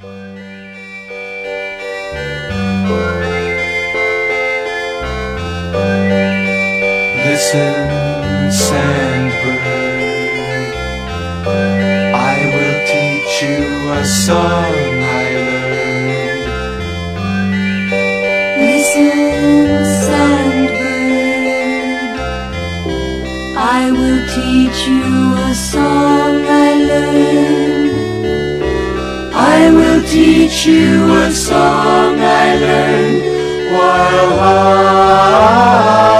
Listen, sandbird, I will teach you a song I learned. Listen, sandbird, I will teach you a song I learned. I teach you a song I learned while high,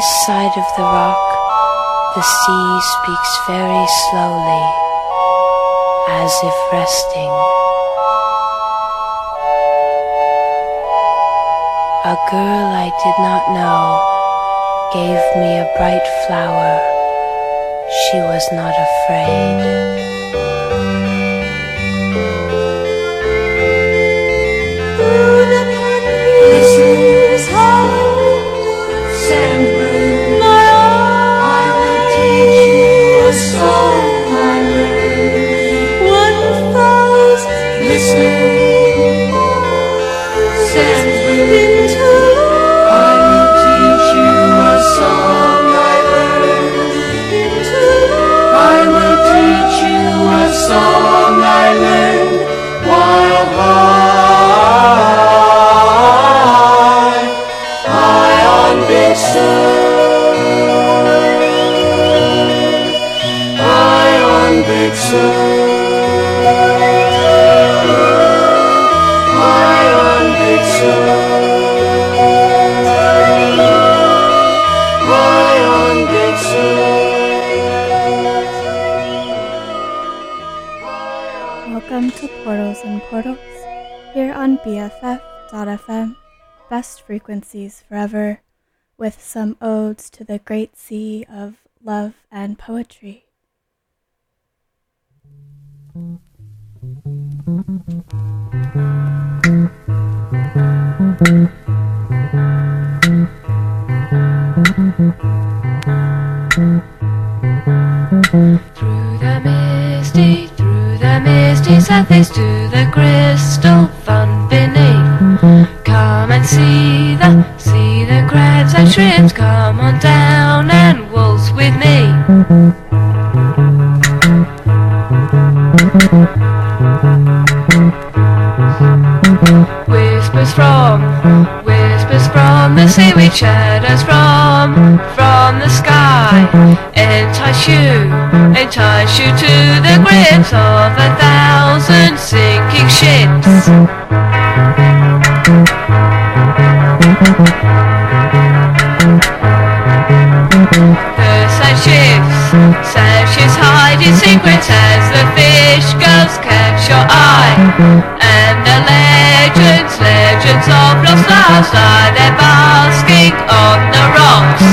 this side of the rock, the sea speaks very slowly, as if resting. A girl I did not know gave me a bright flower. She was not afraid. Listen, sandbird, frequencies forever, with some odes to the great sea of love and poetry. Through the misty, through the misty surface to the crystal and see the, see the crabs and shrimps. Come on down and waltz with me. Whispers from, whispers from the seaweed shadows from, from the sky. Entice you, entice you to the grips of a thousand sinking ships. Hiding secrets as the fish girls catch your eye. And the legends, legends of lost loves lie there basking on the rocks.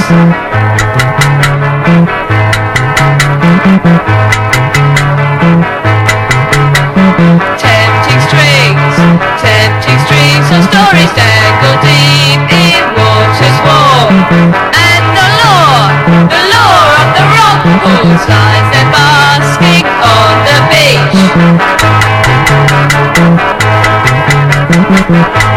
Tempting strings, tempting strings of stories dangle deep in waters warm. Lies there basking on the beach.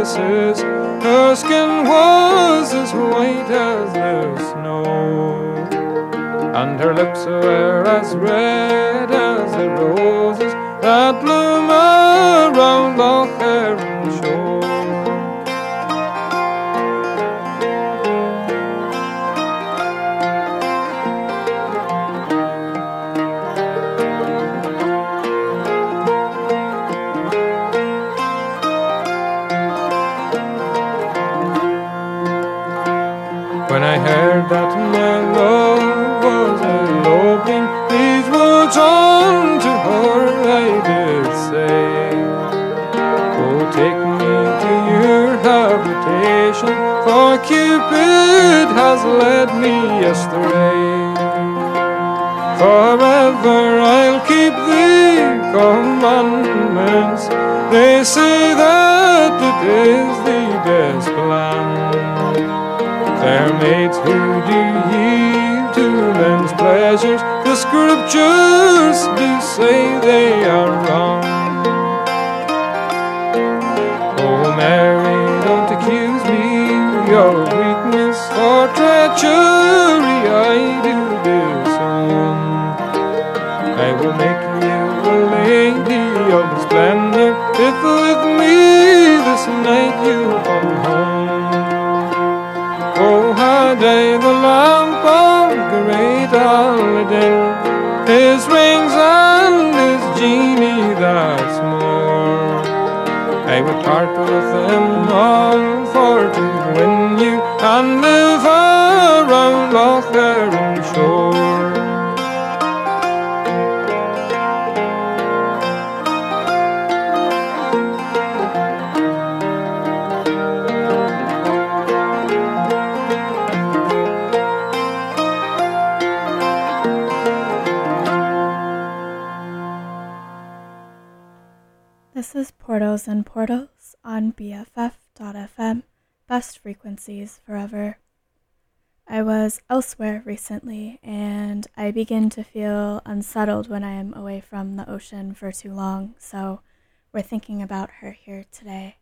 kisses. Her skin was as white as the snow, and her lips were as red as the roses that bloom. Cupid has led me astray. Forever I'll keep the commandments. They say that it is the best plan. Fair mates, who do yield to men's pleasures? The scriptures do say they are wrong. luxury I do dear son I will make you a lady of splendor. If with me this night you come home. Oh, how day the lamp of great holiday. His rings and his genie that's more. I would part with them all for to win you and live on own shore. This is Portals and Portals on BFF.fm, best frequencies forever. I was elsewhere recently, and I begin to feel unsettled when I am away from the ocean for too long, so we're thinking about her here today.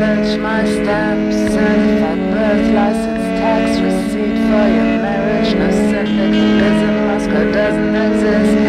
balance my stamp certified birth license tax receipt for your marriage no syndic business Moscow doesn't exist.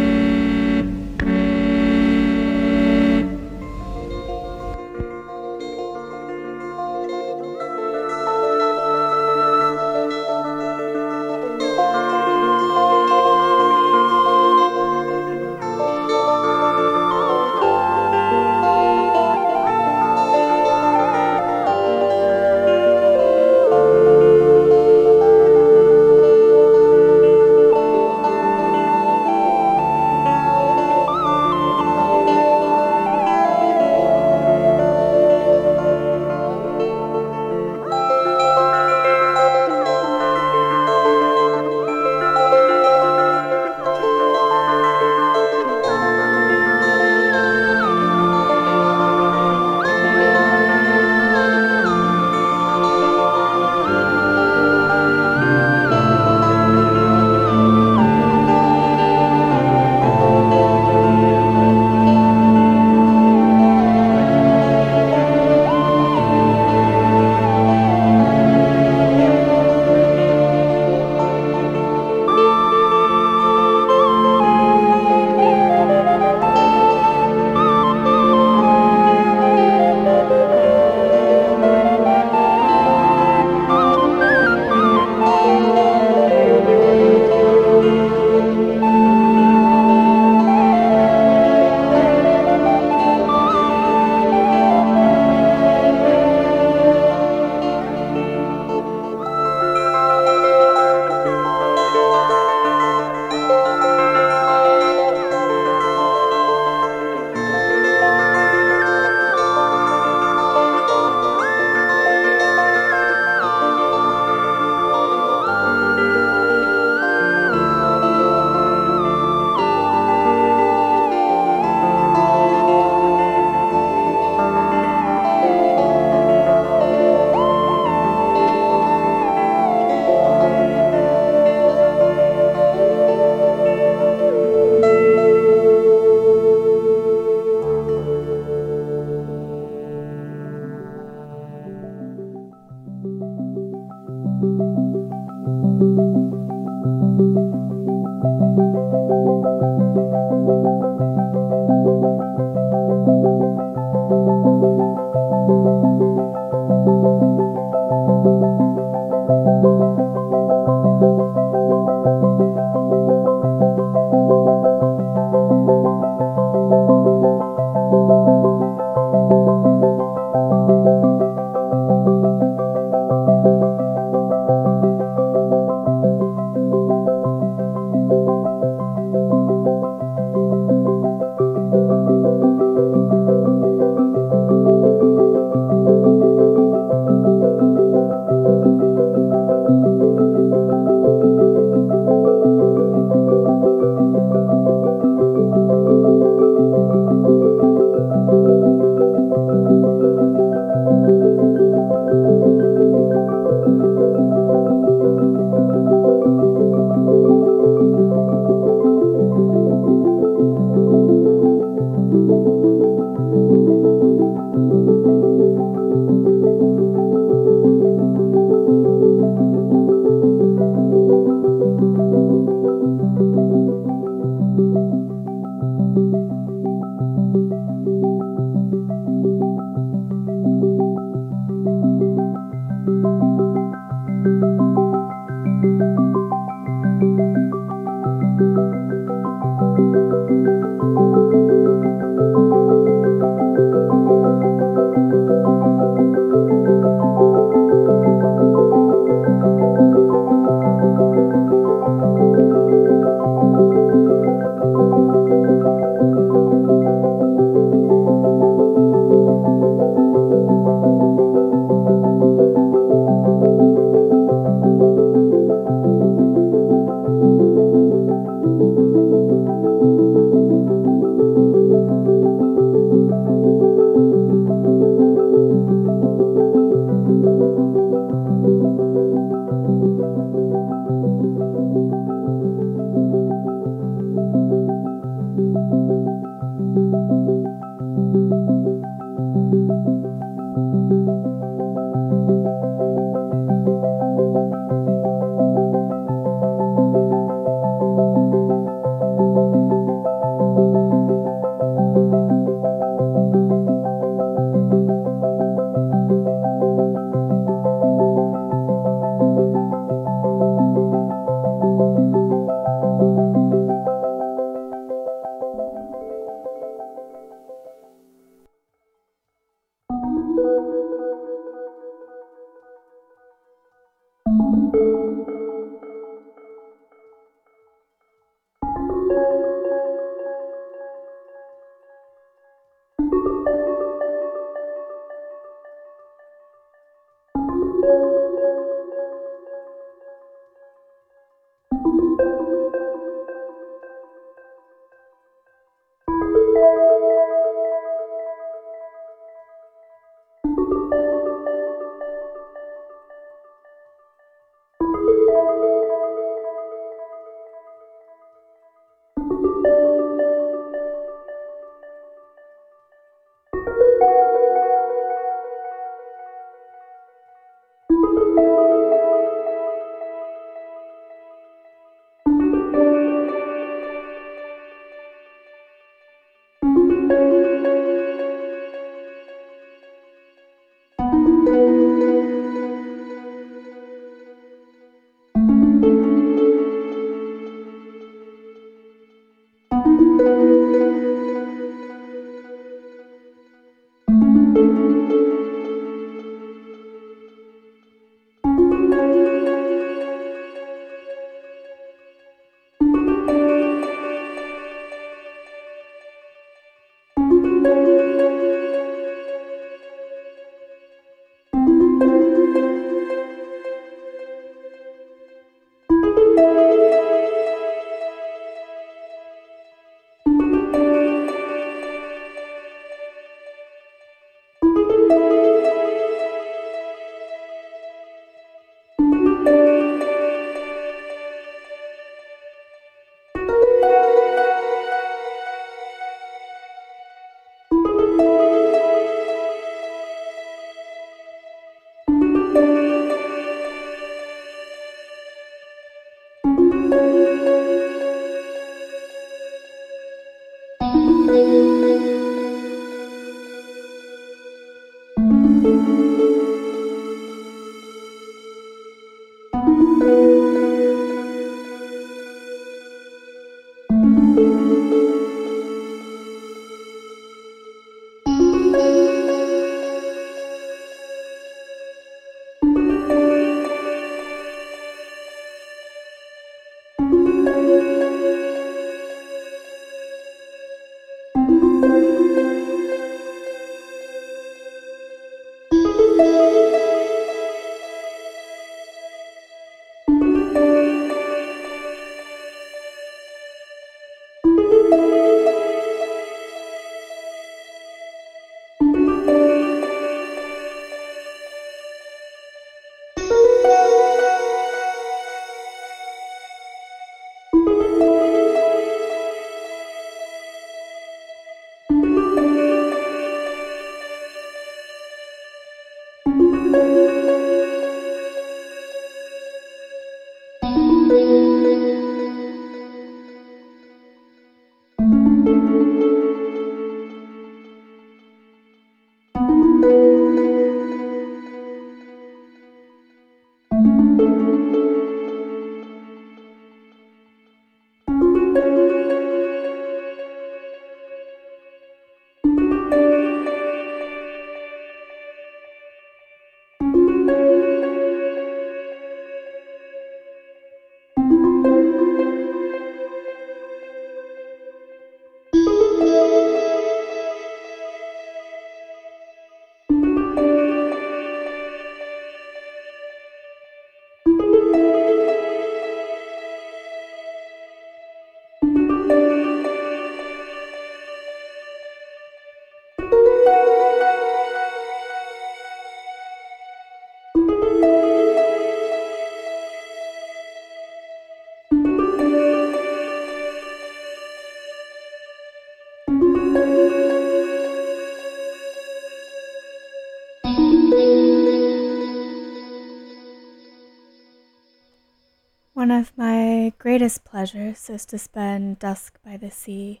One of my greatest pleasures is to spend dusk by the sea,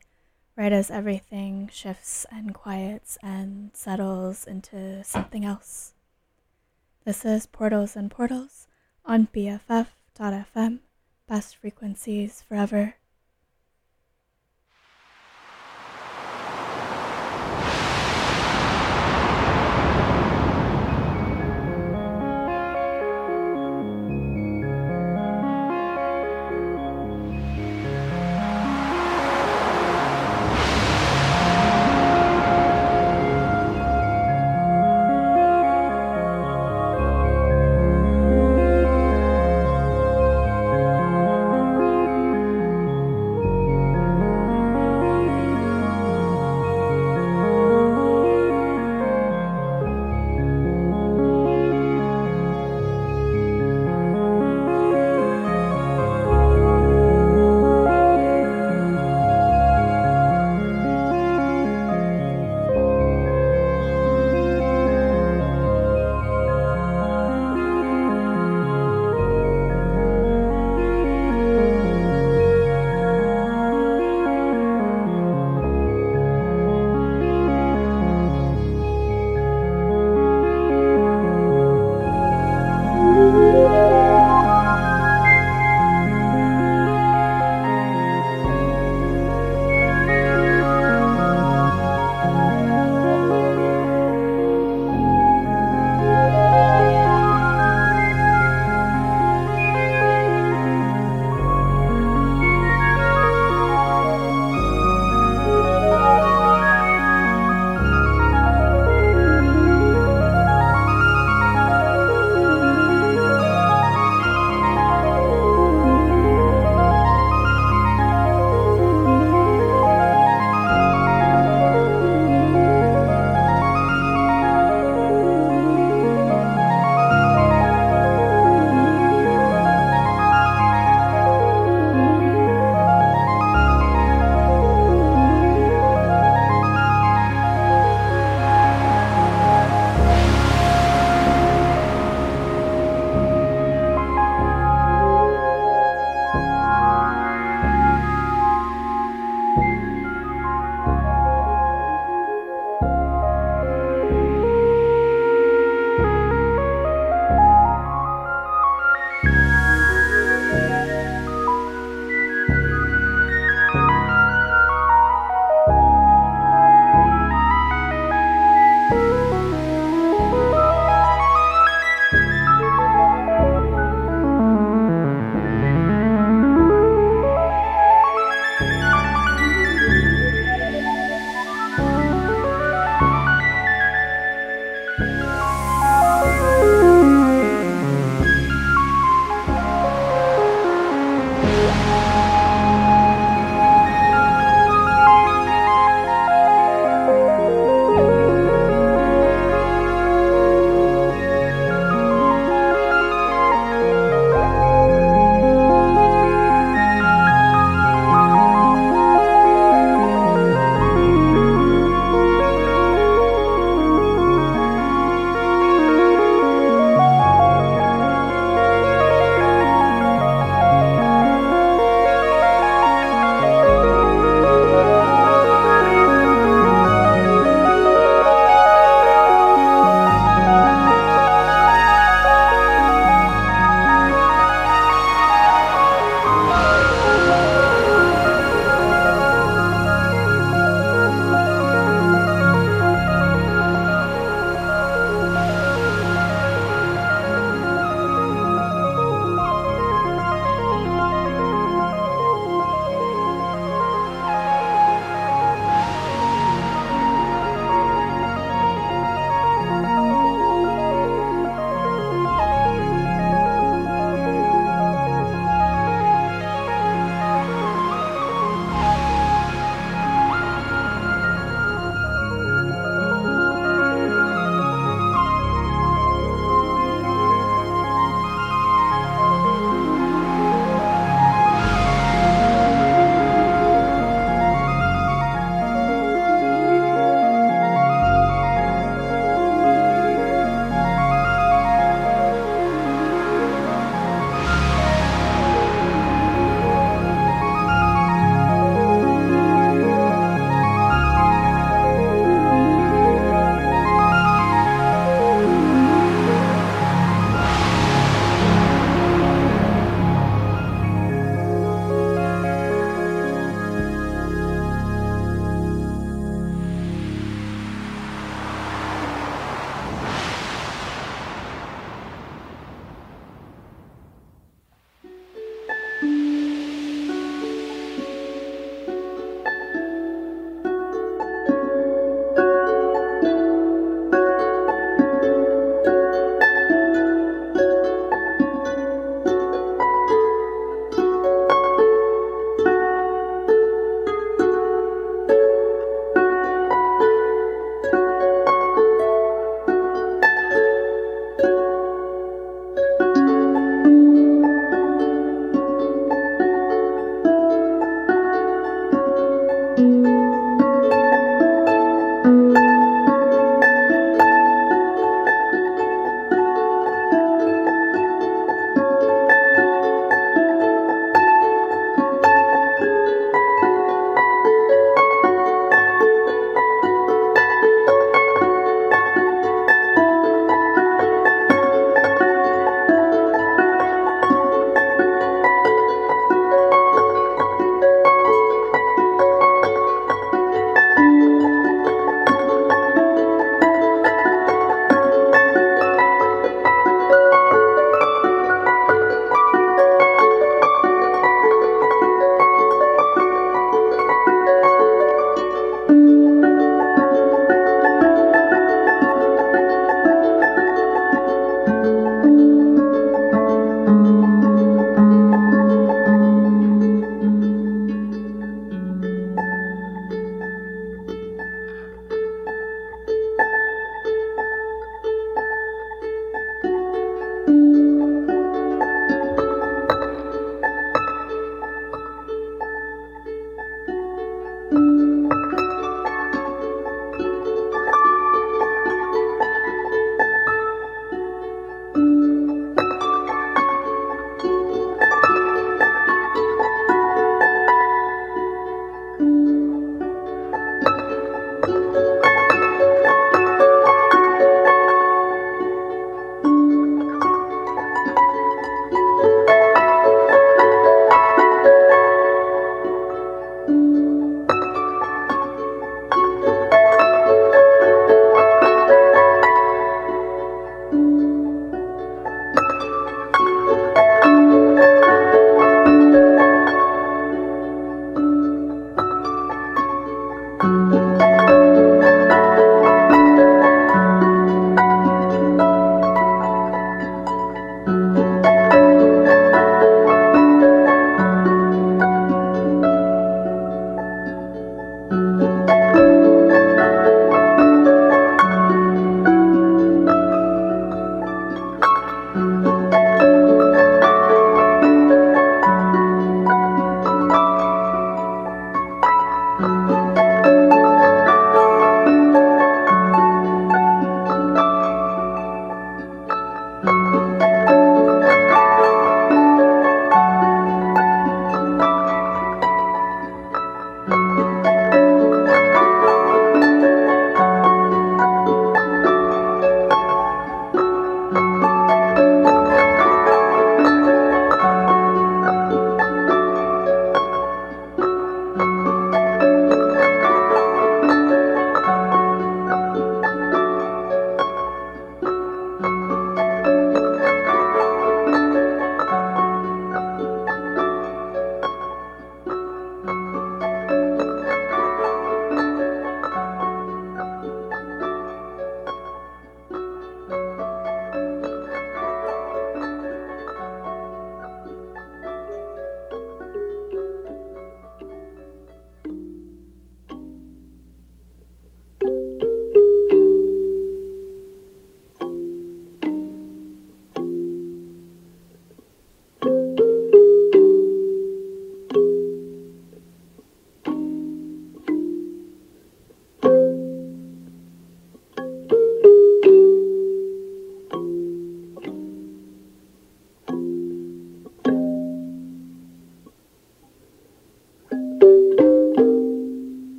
right as everything shifts and quiets and settles into something else. This is Portals and Portals on BFF.fm, best frequencies forever.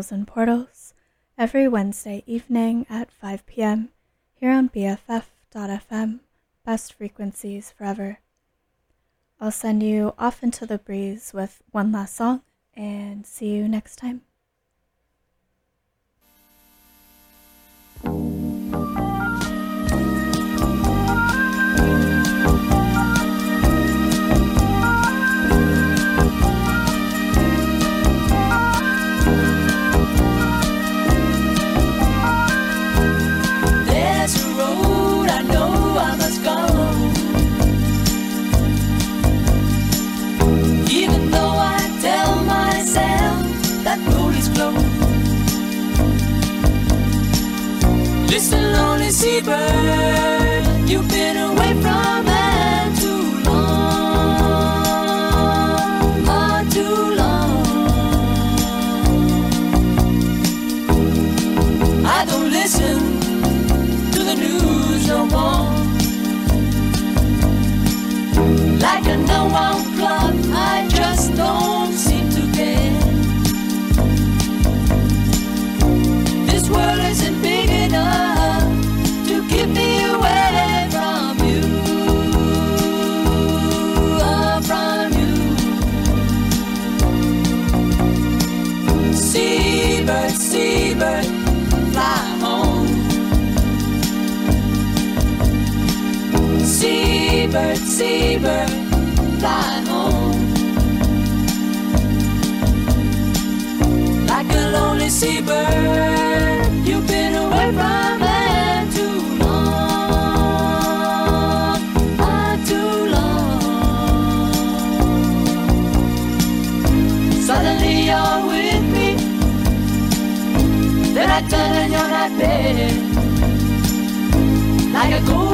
Portals and Portals every Wednesday evening at 5 p.m. here on BFF.fm, best frequencies forever. I'll send you off into the breeze with one last song and see you next time. Seabird, you've been away Seabird, seabird, fly home. Like a lonely seabird, you've been away from long. Suddenly you're with me, then I turn and you're not there. Like a cold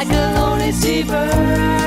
like a lonely sea.